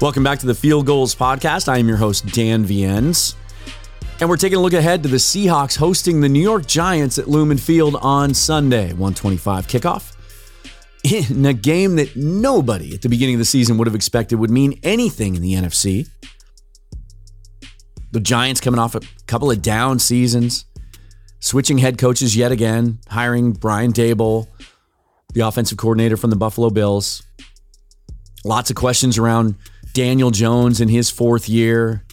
Welcome back to the Field Gulls Podcast. I am your host, Dan Viens. And we're taking a look ahead to the Seahawks hosting the New York Giants at Lumen Field on Sunday, 125 kickoff. In a game that nobody at the beginning of the season would have expected would mean anything in the NFC. The Giants coming off a couple of down seasons, switching head coaches yet again, hiring Brian Daboll, the offensive coordinator from the Buffalo Bills. Lots of questions around Daniel Jones in his fourth year,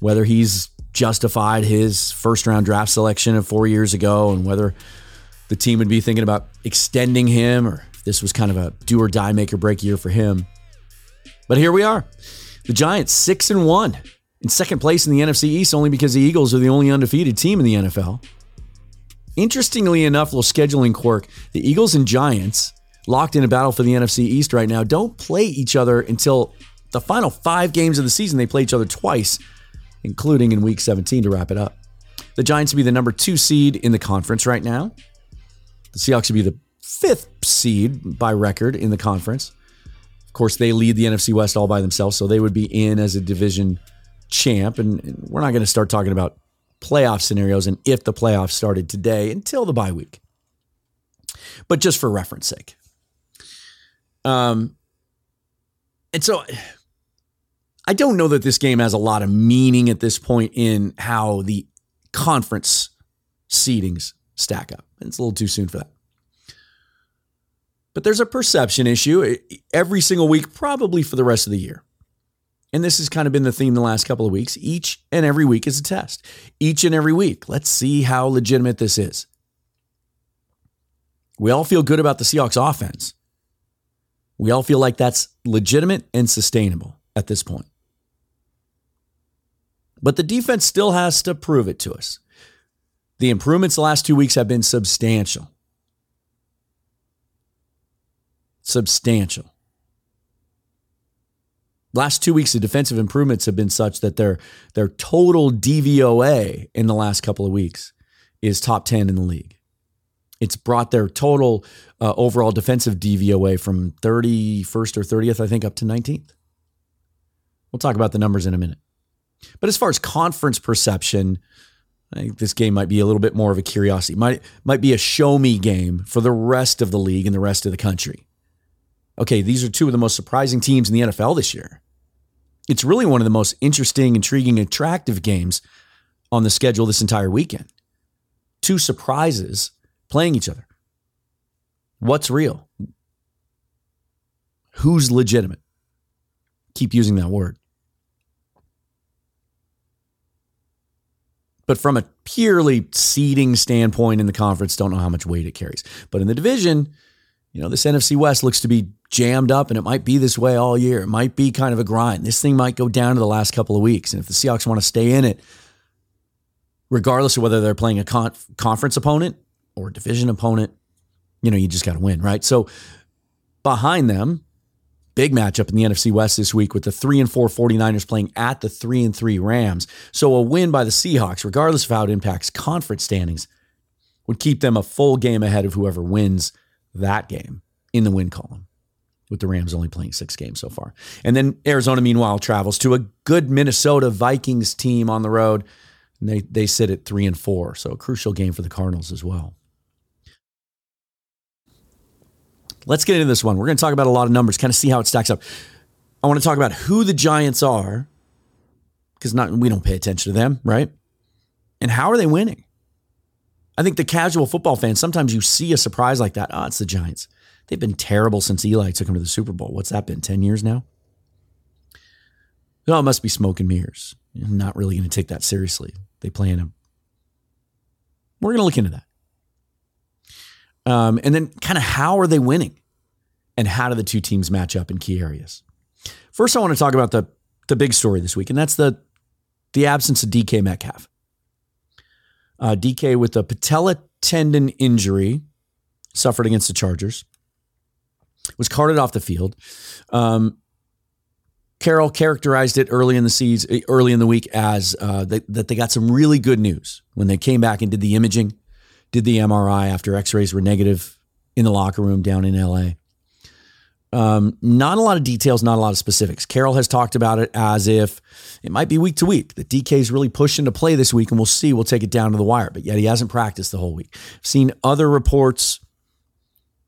whether he's justified his first round draft selection of four years ago and whether the team would be thinking about extending him or this was kind of a do or die make or break year for him. But here we are. The Giants six and one in second place in the NFC East only because the Eagles are the only undefeated team in the NFL. Interestingly enough, little scheduling quirk, the Eagles and Giants locked in a battle for the NFC East right now don't play each other until the final five games of the season. They play each other twice including in week 17 to wrap it up. The Giants would be the number two seed in the conference right now. The Seahawks would be the fifth seed by record in the conference. Of course, they lead the NFC West all by themselves, so they would be in as a division champ. And, we're not going to start talking about playoff scenarios and if the playoffs started today until the bye week. But just for reference sake. Um, and so I don't know that this game has a lot of meaning at this point in how the conference seedings stack up. It's a little too soon for that. But there's a perception issue eh, every single week, probably for the rest of the year. And this has kind of been the theme the last couple of weeks. Each and every week is a test. Each and every week, let's see how legitimate this is. We all feel good about the Seahawks offense. We all feel like that's legitimate and sustainable at this point. But the defense still has to prove it to us. The improvements the last two weeks have been substantial. Substantial. Last two weeks, the defensive improvements have been such that their, their total DVOA in the last couple of weeks is top 10 in the league. It's brought their total uh, overall defensive DVOA from 31st or 30th, I think, up to 19th. We'll talk about the numbers in a minute. But as far as conference perception, I think this game might be a little bit more of a curiosity. Might might be a show me game for the rest of the league and the rest of the country. Okay, these are two of the most surprising teams in the NFL this year. It's really one of the most interesting, intriguing, attractive games on the schedule this entire weekend. Two surprises playing each other. What's real? Who's legitimate? Keep using that word. But from a purely seeding standpoint in the conference, don't know how much weight it carries. But in the division, you know, this NFC West looks to be jammed up and it might be this way all year. It might be kind of a grind. This thing might go down to the last couple of weeks. And if the Seahawks want to stay in it, regardless of whether they're playing a con- conference opponent or division opponent, you know, you just got to win, right? So behind them, Big matchup in the NFC West this week with the 3 and 4 49ers playing at the 3 and 3 Rams. So a win by the Seahawks, regardless of how it impacts conference standings, would keep them a full game ahead of whoever wins that game in the win column. With the Rams only playing six games so far. And then Arizona, meanwhile, travels to a good Minnesota Vikings team on the road. And they, they sit at three and four. So a crucial game for the Cardinals as well. Let's get into this one. We're going to talk about a lot of numbers, kind of see how it stacks up. I want to talk about who the Giants are, because not we don't pay attention to them, right? And how are they winning? I think the casual football fan, sometimes you see a surprise like that. Oh, it's the Giants. They've been terrible since Eli took them to the Super Bowl. What's that been? 10 years now? Oh, it must be smoke and mirrors. I'm not really going to take that seriously. They play in a. We're going to look into that. Um, and then kind of how are they winning? And how do the two teams match up in key areas? First, I want to talk about the, the big story this week, and that's the, the absence of DK Metcalf. Uh, DK with a patella tendon injury suffered against the Chargers was carted off the field. Um, Carroll characterized it early in the season, early in the week as uh, that, that they got some really good news when they came back and did the imaging did the MRI after x rays were negative in the locker room down in LA. Um, not a lot of details, not a lot of specifics. Carroll has talked about it as if it might be week to week. The DK is really pushing to play this week, and we'll see. We'll take it down to the wire. But yet he hasn't practiced the whole week. I've seen other reports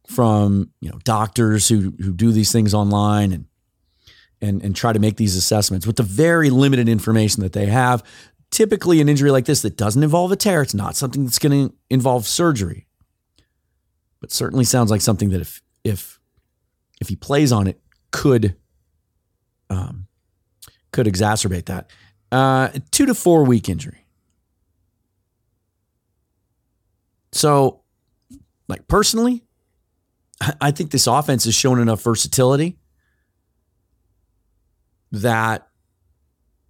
from you know doctors who who do these things online and and and try to make these assessments with the very limited information that they have. Typically, an injury like this that doesn't involve a tear, it's not something that's going to involve surgery, but certainly sounds like something that if if if he plays on it could um, could exacerbate that. Uh, two to four week injury. So, like personally, I think this offense has shown enough versatility that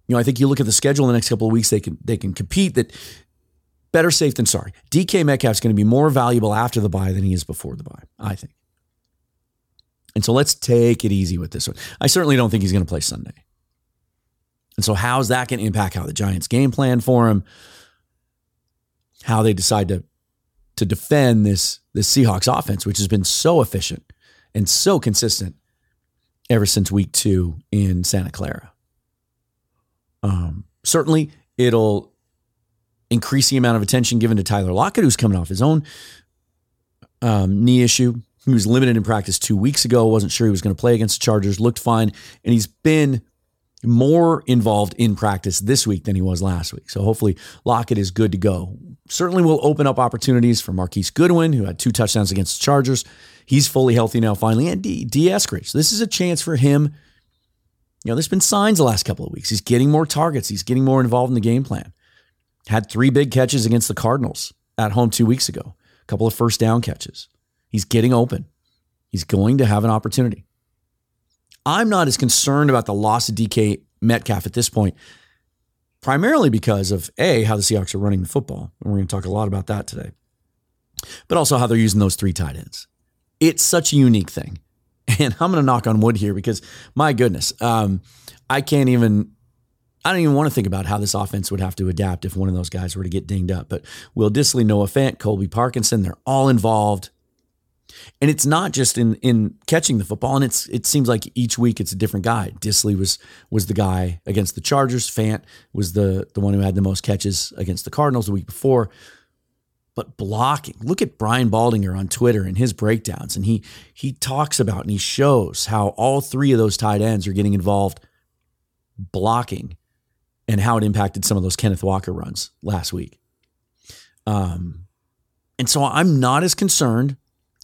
you know I think you look at the schedule in the next couple of weeks they can they can compete that better safe than sorry. DK Metcalf's going to be more valuable after the bye than he is before the bye, I think. And so let's take it easy with this one. I certainly don't think he's going to play Sunday. And so how's that going to impact how the Giants game plan for him? How they decide to to defend this this Seahawks offense, which has been so efficient and so consistent ever since week two in Santa Clara. Um, certainly, it'll increase the amount of attention given to Tyler Lockett, who's coming off his own um, knee issue. He was limited in practice two weeks ago. Wasn't sure he was going to play against the Chargers. Looked fine, and he's been more involved in practice this week than he was last week. So hopefully Lockett is good to go. Certainly will open up opportunities for Marquise Goodwin, who had two touchdowns against the Chargers. He's fully healthy now, finally, and D. D. Eskridge. This is a chance for him. You know, there's been signs the last couple of weeks. He's getting more targets. He's getting more involved in the game plan. Had three big catches against the Cardinals at home two weeks ago. A couple of first down catches. He's getting open. He's going to have an opportunity. I'm not as concerned about the loss of DK Metcalf at this point, primarily because of A, how the Seahawks are running the football. And we're going to talk a lot about that today, but also how they're using those three tight ends. It's such a unique thing. And I'm going to knock on wood here because my goodness, um, I can't even. I don't even want to think about how this offense would have to adapt if one of those guys were to get dinged up. But Will Dissly, Noah Fant, Colby Parkinson, they're all involved. And it's not just in in catching the football, and it's it seems like each week it's a different guy. Dissly was was the guy against the Chargers. Fant was the the one who had the most catches against the Cardinals the week before. But blocking, look at Brian Baldinger on Twitter and his breakdowns, and he he talks about and he shows how all three of those tight ends are getting involved blocking, and how it impacted some of those Kenneth Walker runs last week. Um, and so I'm not as concerned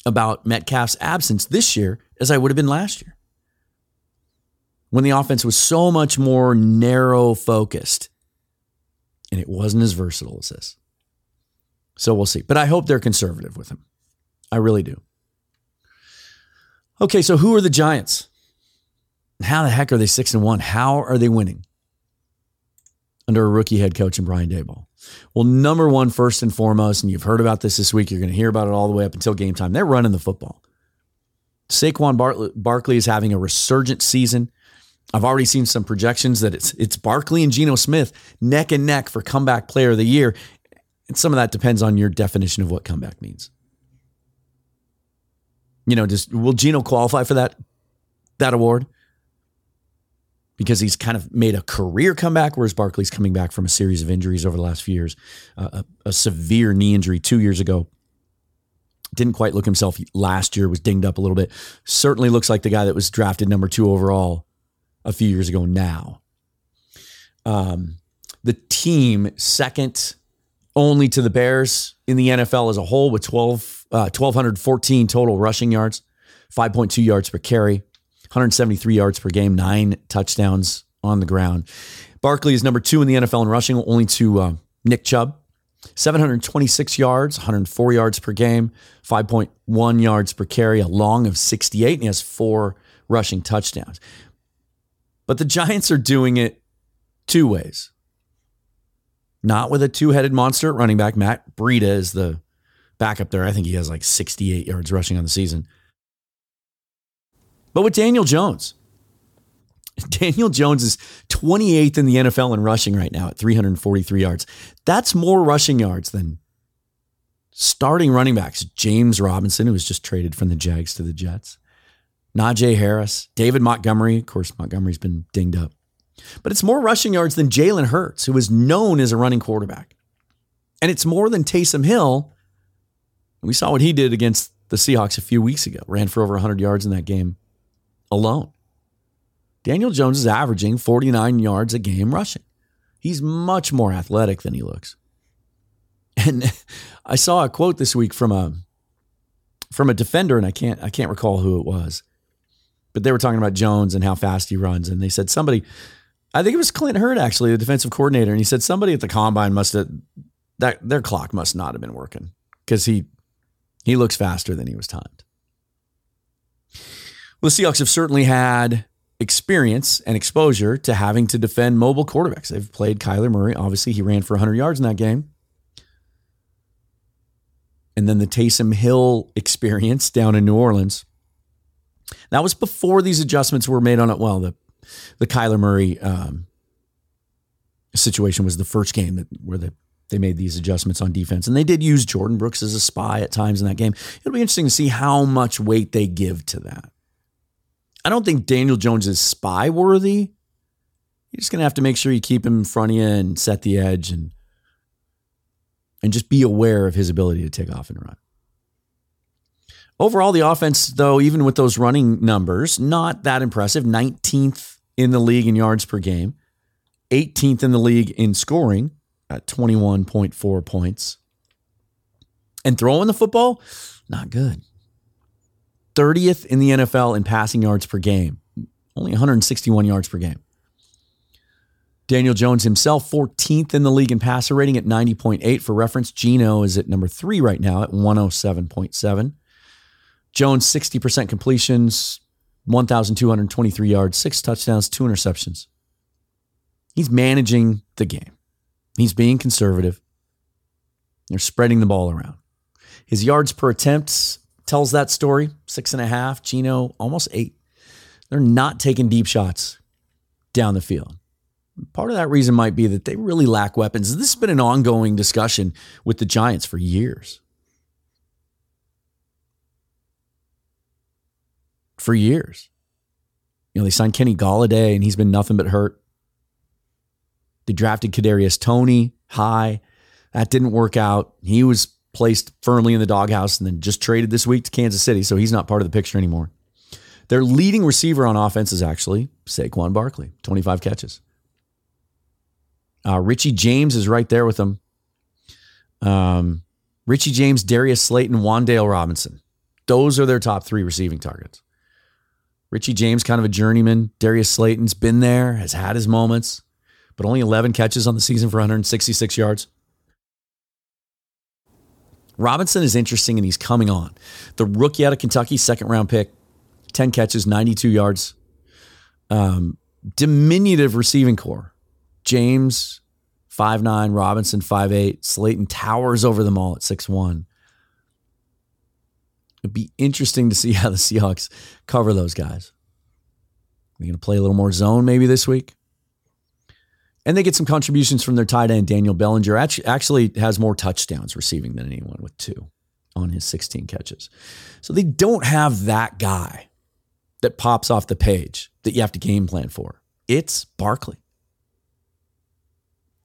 about Metcalf's absence this year as I would have been last year. When the offense was so much more narrow focused and it wasn't as versatile as this. So we'll see. But I hope they're conservative with him. I really do. Okay, so who are the Giants? How the heck are they six and one? How are they winning? Under a rookie head coach in Brian Daboll. Well, number one, first and foremost, and you've heard about this this week, you're going to hear about it all the way up until game time. They're running the football. Saquon Barkley is having a resurgent season. I've already seen some projections that it's it's Barkley and Geno Smith neck and neck for comeback player of the year. And some of that depends on your definition of what comeback means. You know, just will Geno qualify for that that award? because he's kind of made a career comeback, whereas Barkley's coming back from a series of injuries over the last few years. Uh, a, a, severe knee injury two years ago. Didn't quite look himself last year, was dinged up a little bit. Certainly looks like the guy that was drafted number two overall a few years ago now. Um, the team second only to the Bears in the NFL as a whole with 12, uh, 1,214 total rushing yards, 5.2 yards per carry. 173 yards per game, nine touchdowns on the ground. Barkley is number two in the NFL in rushing, only to uh, Nick Chubb. 726 yards, 104 yards per game, 5.1 yards per carry, a long of 68, and he has four rushing touchdowns. But the Giants are doing it two ways. Not with a two headed monster at running back. Matt Breida is the backup there. I think he has like 68 yards rushing on the season. But with Daniel Jones, Daniel Jones is 28th in the NFL in rushing right now at 343 yards. That's more rushing yards than starting running backs James Robinson, who was just traded from the Jags to the Jets, Najee Harris, David Montgomery. Of course, Montgomery's been dinged up. But it's more rushing yards than Jalen Hurts, who is known as a running quarterback. And it's more than Taysom Hill. We saw what he did against the Seahawks a few weeks ago, ran for over 100 yards in that game alone. Daniel Jones is averaging 49 yards a game rushing. He's much more athletic than he looks. And I saw a quote this week from a from a defender, and I can't I can't recall who it was, but they were talking about Jones and how fast he runs, and they said somebody, I think it was Clint Hurtt actually, the defensive coordinator, and he said somebody at the combine must have that their clock must not have been working because he he looks faster than he was timed. Well, the Seahawks have certainly had experience and exposure to having to defend mobile quarterbacks. They've played Kyler Murray. Obviously, he ran for 100 yards in that game. And then the Taysom Hill experience down in New Orleans. That was before these adjustments were made on it. Well, the the Kyler Murray um, situation was the first game that where the, they made these adjustments on defense, and they did use Jordyn Brooks as a spy at times in that game. It'll be interesting to see how much weight they give to that. I don't think Daniel Jones is spy worthy. You're just gonna have to make sure you keep him in front of you and set the edge and and just be aware of his ability to take off and run. Overall, the offense, though, even with those running numbers, not that impressive. 19th in the league in yards per game, 18th in the league in scoring at 21.4 points. And throwing the football, not good. 30th in the NFL in passing yards per game, only 161 yards per game. Daniel Jones himself, 14th in the league in passer rating at 90.8. For reference, Geno is at number three right now at 107.7. Jones, 60% completions, 1,223 yards, six touchdowns, two interceptions. He's managing the game. He's being conservative. They're spreading the ball around. His yards per attempt tells that story. Six and a half. Geno, almost eight. They're not taking deep shots down the field. Part of that reason might be that they really lack weapons. This has been an ongoing discussion with the Giants for years. For years. You know, they signed Kenny Golladay and he's been nothing but hurt. They drafted Kadarius Toney high. That didn't work out. He was placed firmly in the doghouse and then just traded this week to Kansas City, so he's not part of the picture anymore. Their leading receiver on offense is actually Saquon Barkley, 25 catches. Uh, Richie James is right there with them. Um, Richie James, Darius Slayton, Wan'Dale Robinson. Those are their top three receiving targets. Richie James, kind of a journeyman. Darius Slayton's been there, has had his moments, but only 11 catches on the season for 166 yards. Robinson is interesting and he's coming on. The rookie out of Kentucky, second round pick, 10 catches, 92 yards. Um, diminutive receiving corps. James, 5'9, Robinson, 5'8. Slayton towers over them all at 6'1. It'd be interesting to see how the Seahawks cover those guys. They're going to play a little more zone maybe this week. And they get some contributions from their tight end, Daniel Bellinger. Actually, has more touchdowns receiving than anyone with two on his 16 catches. So they don't have that guy that pops off the page that you have to game plan for. It's Barkley.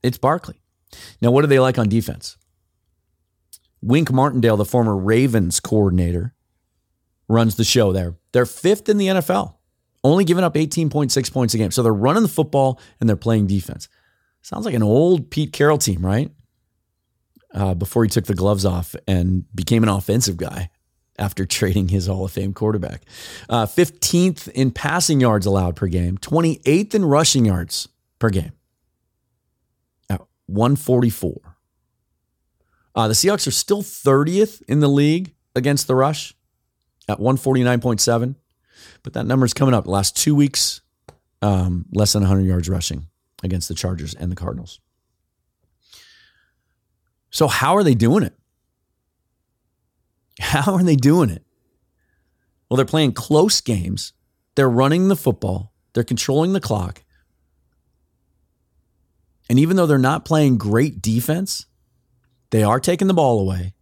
It's Barkley. Now, what do they like on defense? Wink Martindale, the former Ravens coordinator, runs the show there. They're fifth in the NFL only giving up 18.6 points a game. So they're running the football and they're playing defense. Sounds like an old Pete Carroll team, right? Uh, before he took the gloves off and became an offensive guy after trading his Hall of Fame quarterback. Uh, 15th in passing yards allowed per game, 28th in rushing yards per game at 144. Uh, the Seahawks are still 30th in the league against the rush at 149.7. But that number is coming up. The last two weeks, um, less than 100 yards rushing against the Chargers and the Cardinals. So, how are they doing it? How are they doing it? Well, they're playing close games. They're running the football. They're controlling the clock. And even though they're not playing great defense, they are taking the ball away.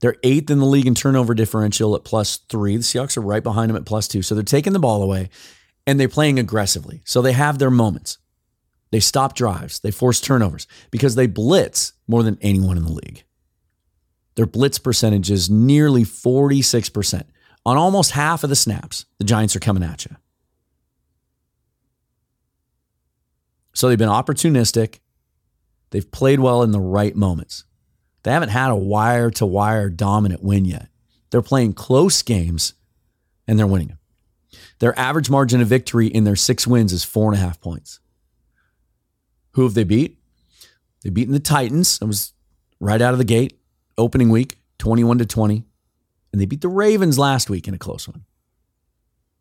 They're eighth in the league in turnover differential at plus three. The Seahawks are right behind them at plus two. So they're taking the ball away and they're playing aggressively. So they have their moments. They stop drives, they force turnovers because they blitz more than anyone in the league. Their blitz percentage is nearly 46%. On almost half of the snaps, the Giants are coming at you. So they've been opportunistic. They've played well in the right moments. They haven't had a wire to wire dominant win yet. They're playing close games and they're winning them. Their average margin of victory in their six wins is four and a half points. Who have they beat? They've beaten the Titans. It was right out of the gate, opening week, 21 to 20. And they beat the Ravens last week in a close one.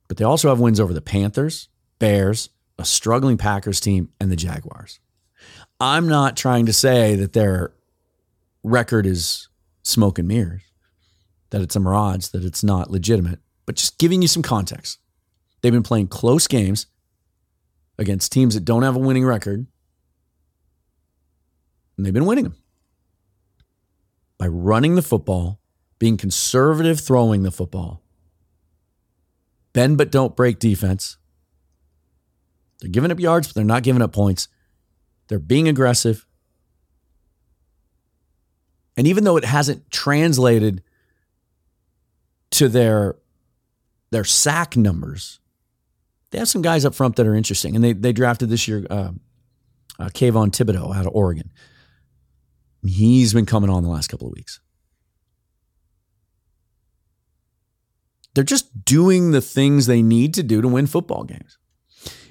But they also have wins over the Panthers, Bears, a struggling Packers team, and the Jaguars. I'm not trying to say that their record is smoke and mirrors, that it's a mirage, that it's not legitimate, but just giving you some context. They've been playing close games against teams that don't have a winning record, and they've been winning them by running the football, being conservative throwing the football, bend but don't break defense. They're giving up yards, but they're not giving up points. They're being aggressive. And even though it hasn't translated to their their sack numbers, they have some guys up front that are interesting. And they they drafted this year uh, uh, Kayvon Thibodeaux out of Oregon. He's been coming on the last couple of weeks. They're just doing the things they need to do to win football games.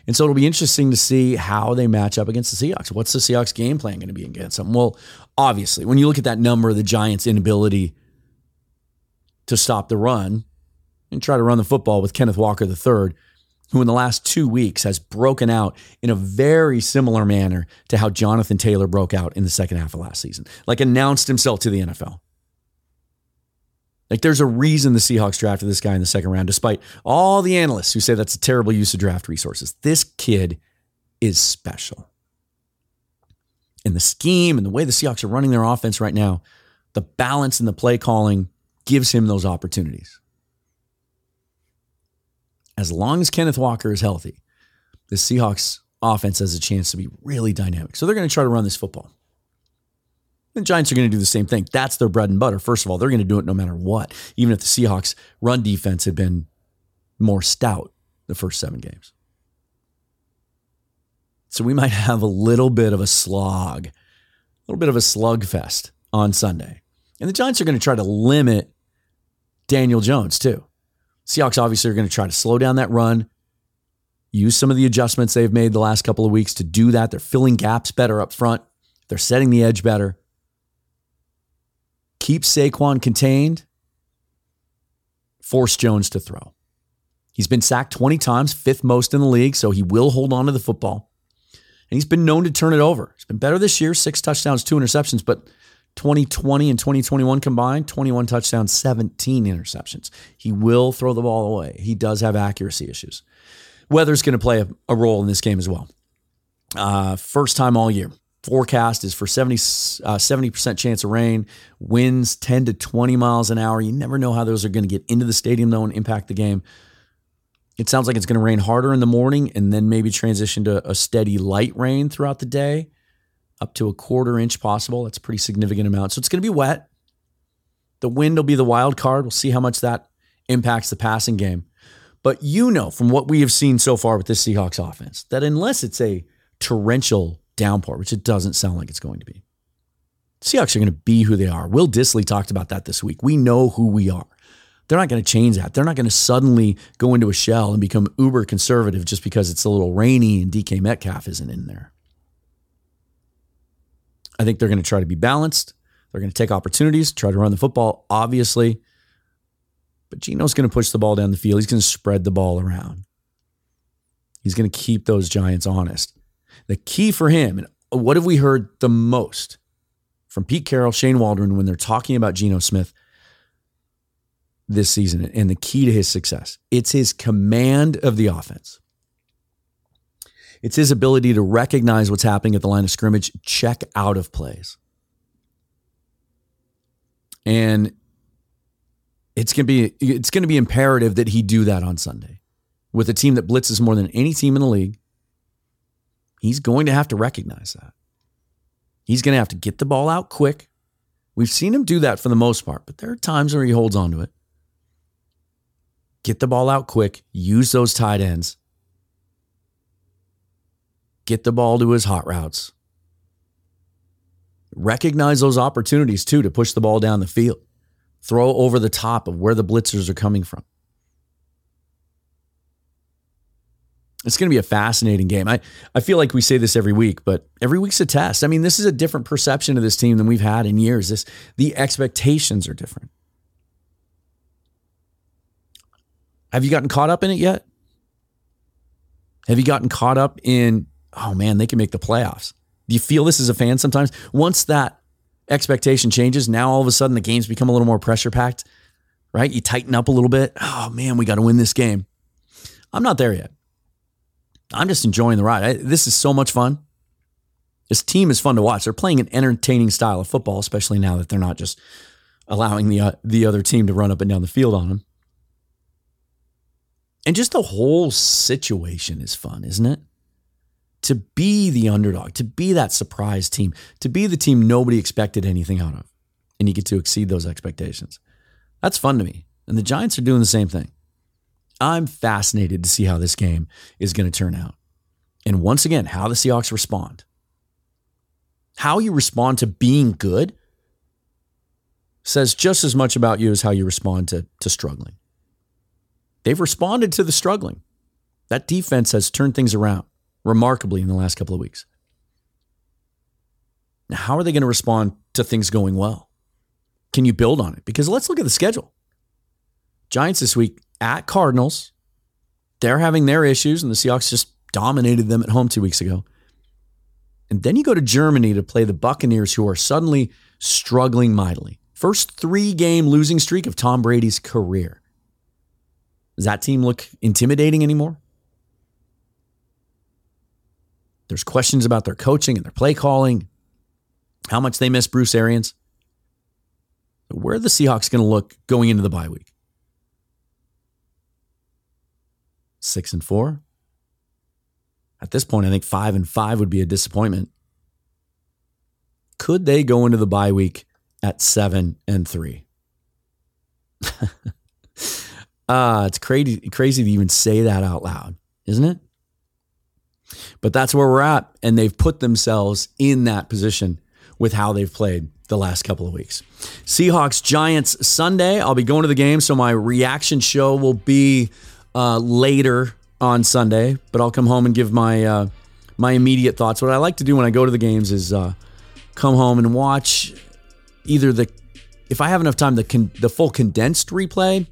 And so it'll be interesting to see how they match up against the Seahawks. What's the Seahawks game plan going to be against them? Well, obviously, when you look at that number, the Giants' inability to stop the run and try to run the football with Kenneth Walker III, who in the last two weeks has broken out in a very similar manner to how Jonathan Taylor broke out in the second half of last season, like announced himself to the NFL. Like there's a reason the Seahawks drafted this guy in the second round, despite all the analysts who say that's a terrible use of draft resources. This kid is special. And the scheme and the way the Seahawks are running their offense right now, the balance in the play calling gives him those opportunities. As long as Kenneth Walker is healthy, the Seahawks offense has a chance to be really dynamic. So they're going to try to run this football. The Giants are going to do the same thing. That's their bread and butter. First of all, they're going to do it no matter what, even if the Seahawks' run defense had been more stout the first seven games. So we might have a little bit of a slog, a little bit of a slugfest on Sunday. And the Giants are going to try to limit Daniel Jones too. Seahawks obviously are going to try to slow down that run, use some of the adjustments they've made the last couple of weeks to do that. They're filling gaps better up front. They're setting the edge better keep Saquon contained, force Jones to throw. He's been sacked 20 times, fifth most in the league, so he will hold on to the football. And he's been known to turn it over. He's been better this year, six touchdowns, two interceptions, but 2020 and 2021 combined, 21 touchdowns, 17 interceptions. He will throw the ball away. He does have accuracy issues. Weather's going to play a, a, role in this game as well. Uh, first time all year forecast is for 70, uh, 70% chance of rain, winds 10 to 20 miles an hour. You never know how those are going to get into the stadium, though, and impact the game. It sounds like it's going to rain harder in the morning and then maybe transition to a steady light rain throughout the day, up to a quarter inch possible. That's a pretty significant amount. So it's going to be wet. The wind will be the wild card. We'll see how much that impacts the passing game. But you know from what we have seen so far with this Seahawks offense that unless it's a torrential downpour, which it doesn't sound like it's going to be. Seahawks are going to be who they are. Will Dissly talked about that this week. We know who we are. They're not going to change that. They're not going to suddenly go into a shell and become uber conservative just because it's a little rainy and DK Metcalf isn't in there. I think they're going to try to be balanced. They're going to take opportunities, try to run the football, obviously. But Geno's going to push the ball down the field. He's going to spread the ball around. He's going to keep those Giants honest. The key for him, and what have we heard the most from Pete Carroll, Shane Waldron, when they're talking about Geno Smith this season and the key to his success? It's his command of the offense. It's his ability to recognize what's happening at the line of scrimmage, check out of plays. And It's gonna be it's gonna be imperative that he do that on Sunday. With a team that blitzes more than any team in the league, he's going to have to recognize that. He's going to have to get the ball out quick. We've seen him do that for the most part, but there are times where he holds on to it. Get the ball out quick, use those tight ends. Get the ball to his hot routes. Recognize those opportunities too to push the ball down the field. Throw over the top of where the blitzers are coming from. It's going to be a fascinating game. I, I feel like we say this every week, but every week's a test. I mean, this is a different perception of this team than we've had in years. This the expectations are different. Have you gotten caught up in it yet? Have you gotten caught up in, oh man, they can make the playoffs? Do you feel this as a fan sometimes? Once that expectation changes, now all of a sudden the games become a little more pressure packed, right? You tighten up a little bit. Oh man, we got to win this game. I'm not there yet. I'm just enjoying the ride. I, this is so much fun. This team is fun to watch. They're playing an entertaining style of football, especially now that they're not just allowing the uh, the other team to run up and down the field on them. And just the whole situation is fun, isn't it? To be the underdog, to be that surprise team, to be the team nobody expected anything out of, and you get to exceed those expectations. That's fun to me. And the Giants are doing the same thing. I'm fascinated to see how this game is going to turn out. And once again, how the Seahawks respond. How you respond to being good says just as much about you as how you respond to, to struggling. They've responded to the struggling. That defense has turned things around remarkably in the last couple of weeks. Now, how are they going to respond to things going well? Can you build on it? Because let's look at the schedule. Giants this week at Cardinals. They're having their issues, and the Seahawks just dominated them at home two weeks ago. And then you go to Germany to play the Buccaneers, who are suddenly struggling mightily. First three game losing streak of Tom Brady's career. Does that team look intimidating anymore? There's questions about their coaching and their play calling, how much they miss Bruce Arians. Where are the Seahawks going to look going into the bye week? Six and four. At this point, I think five and five would be a disappointment. Could they go into the bye week at seven and three? Ah, it's crazy, crazy to even say that out loud, isn't it? But that's where we're at. And they've put themselves in that position with how they've played the last couple of weeks. Seahawks Giants Sunday. I'll be going to the game, so my reaction show will be uh, later on Sunday, but I'll come home and give my uh, my immediate thoughts. What I like to do when I go to the games is uh, come home and watch either the if I have enough time the con- the full condensed replay,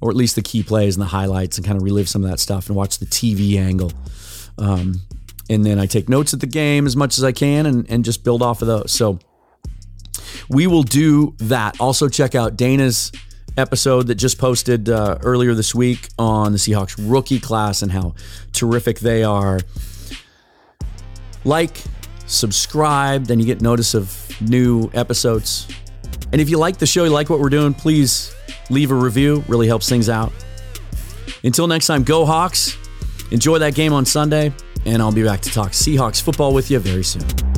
or at least the key plays and the highlights, and kind of relive some of that stuff and watch the TV angle. Um, and then I take notes at the game as much as I can and, and just build off of those. So we will do that. Also, check out Dana's episode that just posted uh, earlier this week on the Seahawks rookie class and how terrific they are. Like, subscribe, then you get notice of new episodes. And if you like the show, you like what we're doing, please leave a review. Really helps things out. Until next time, go Hawks. Enjoy that game on Sunday, and I'll be back to talk Seahawks football with you very soon.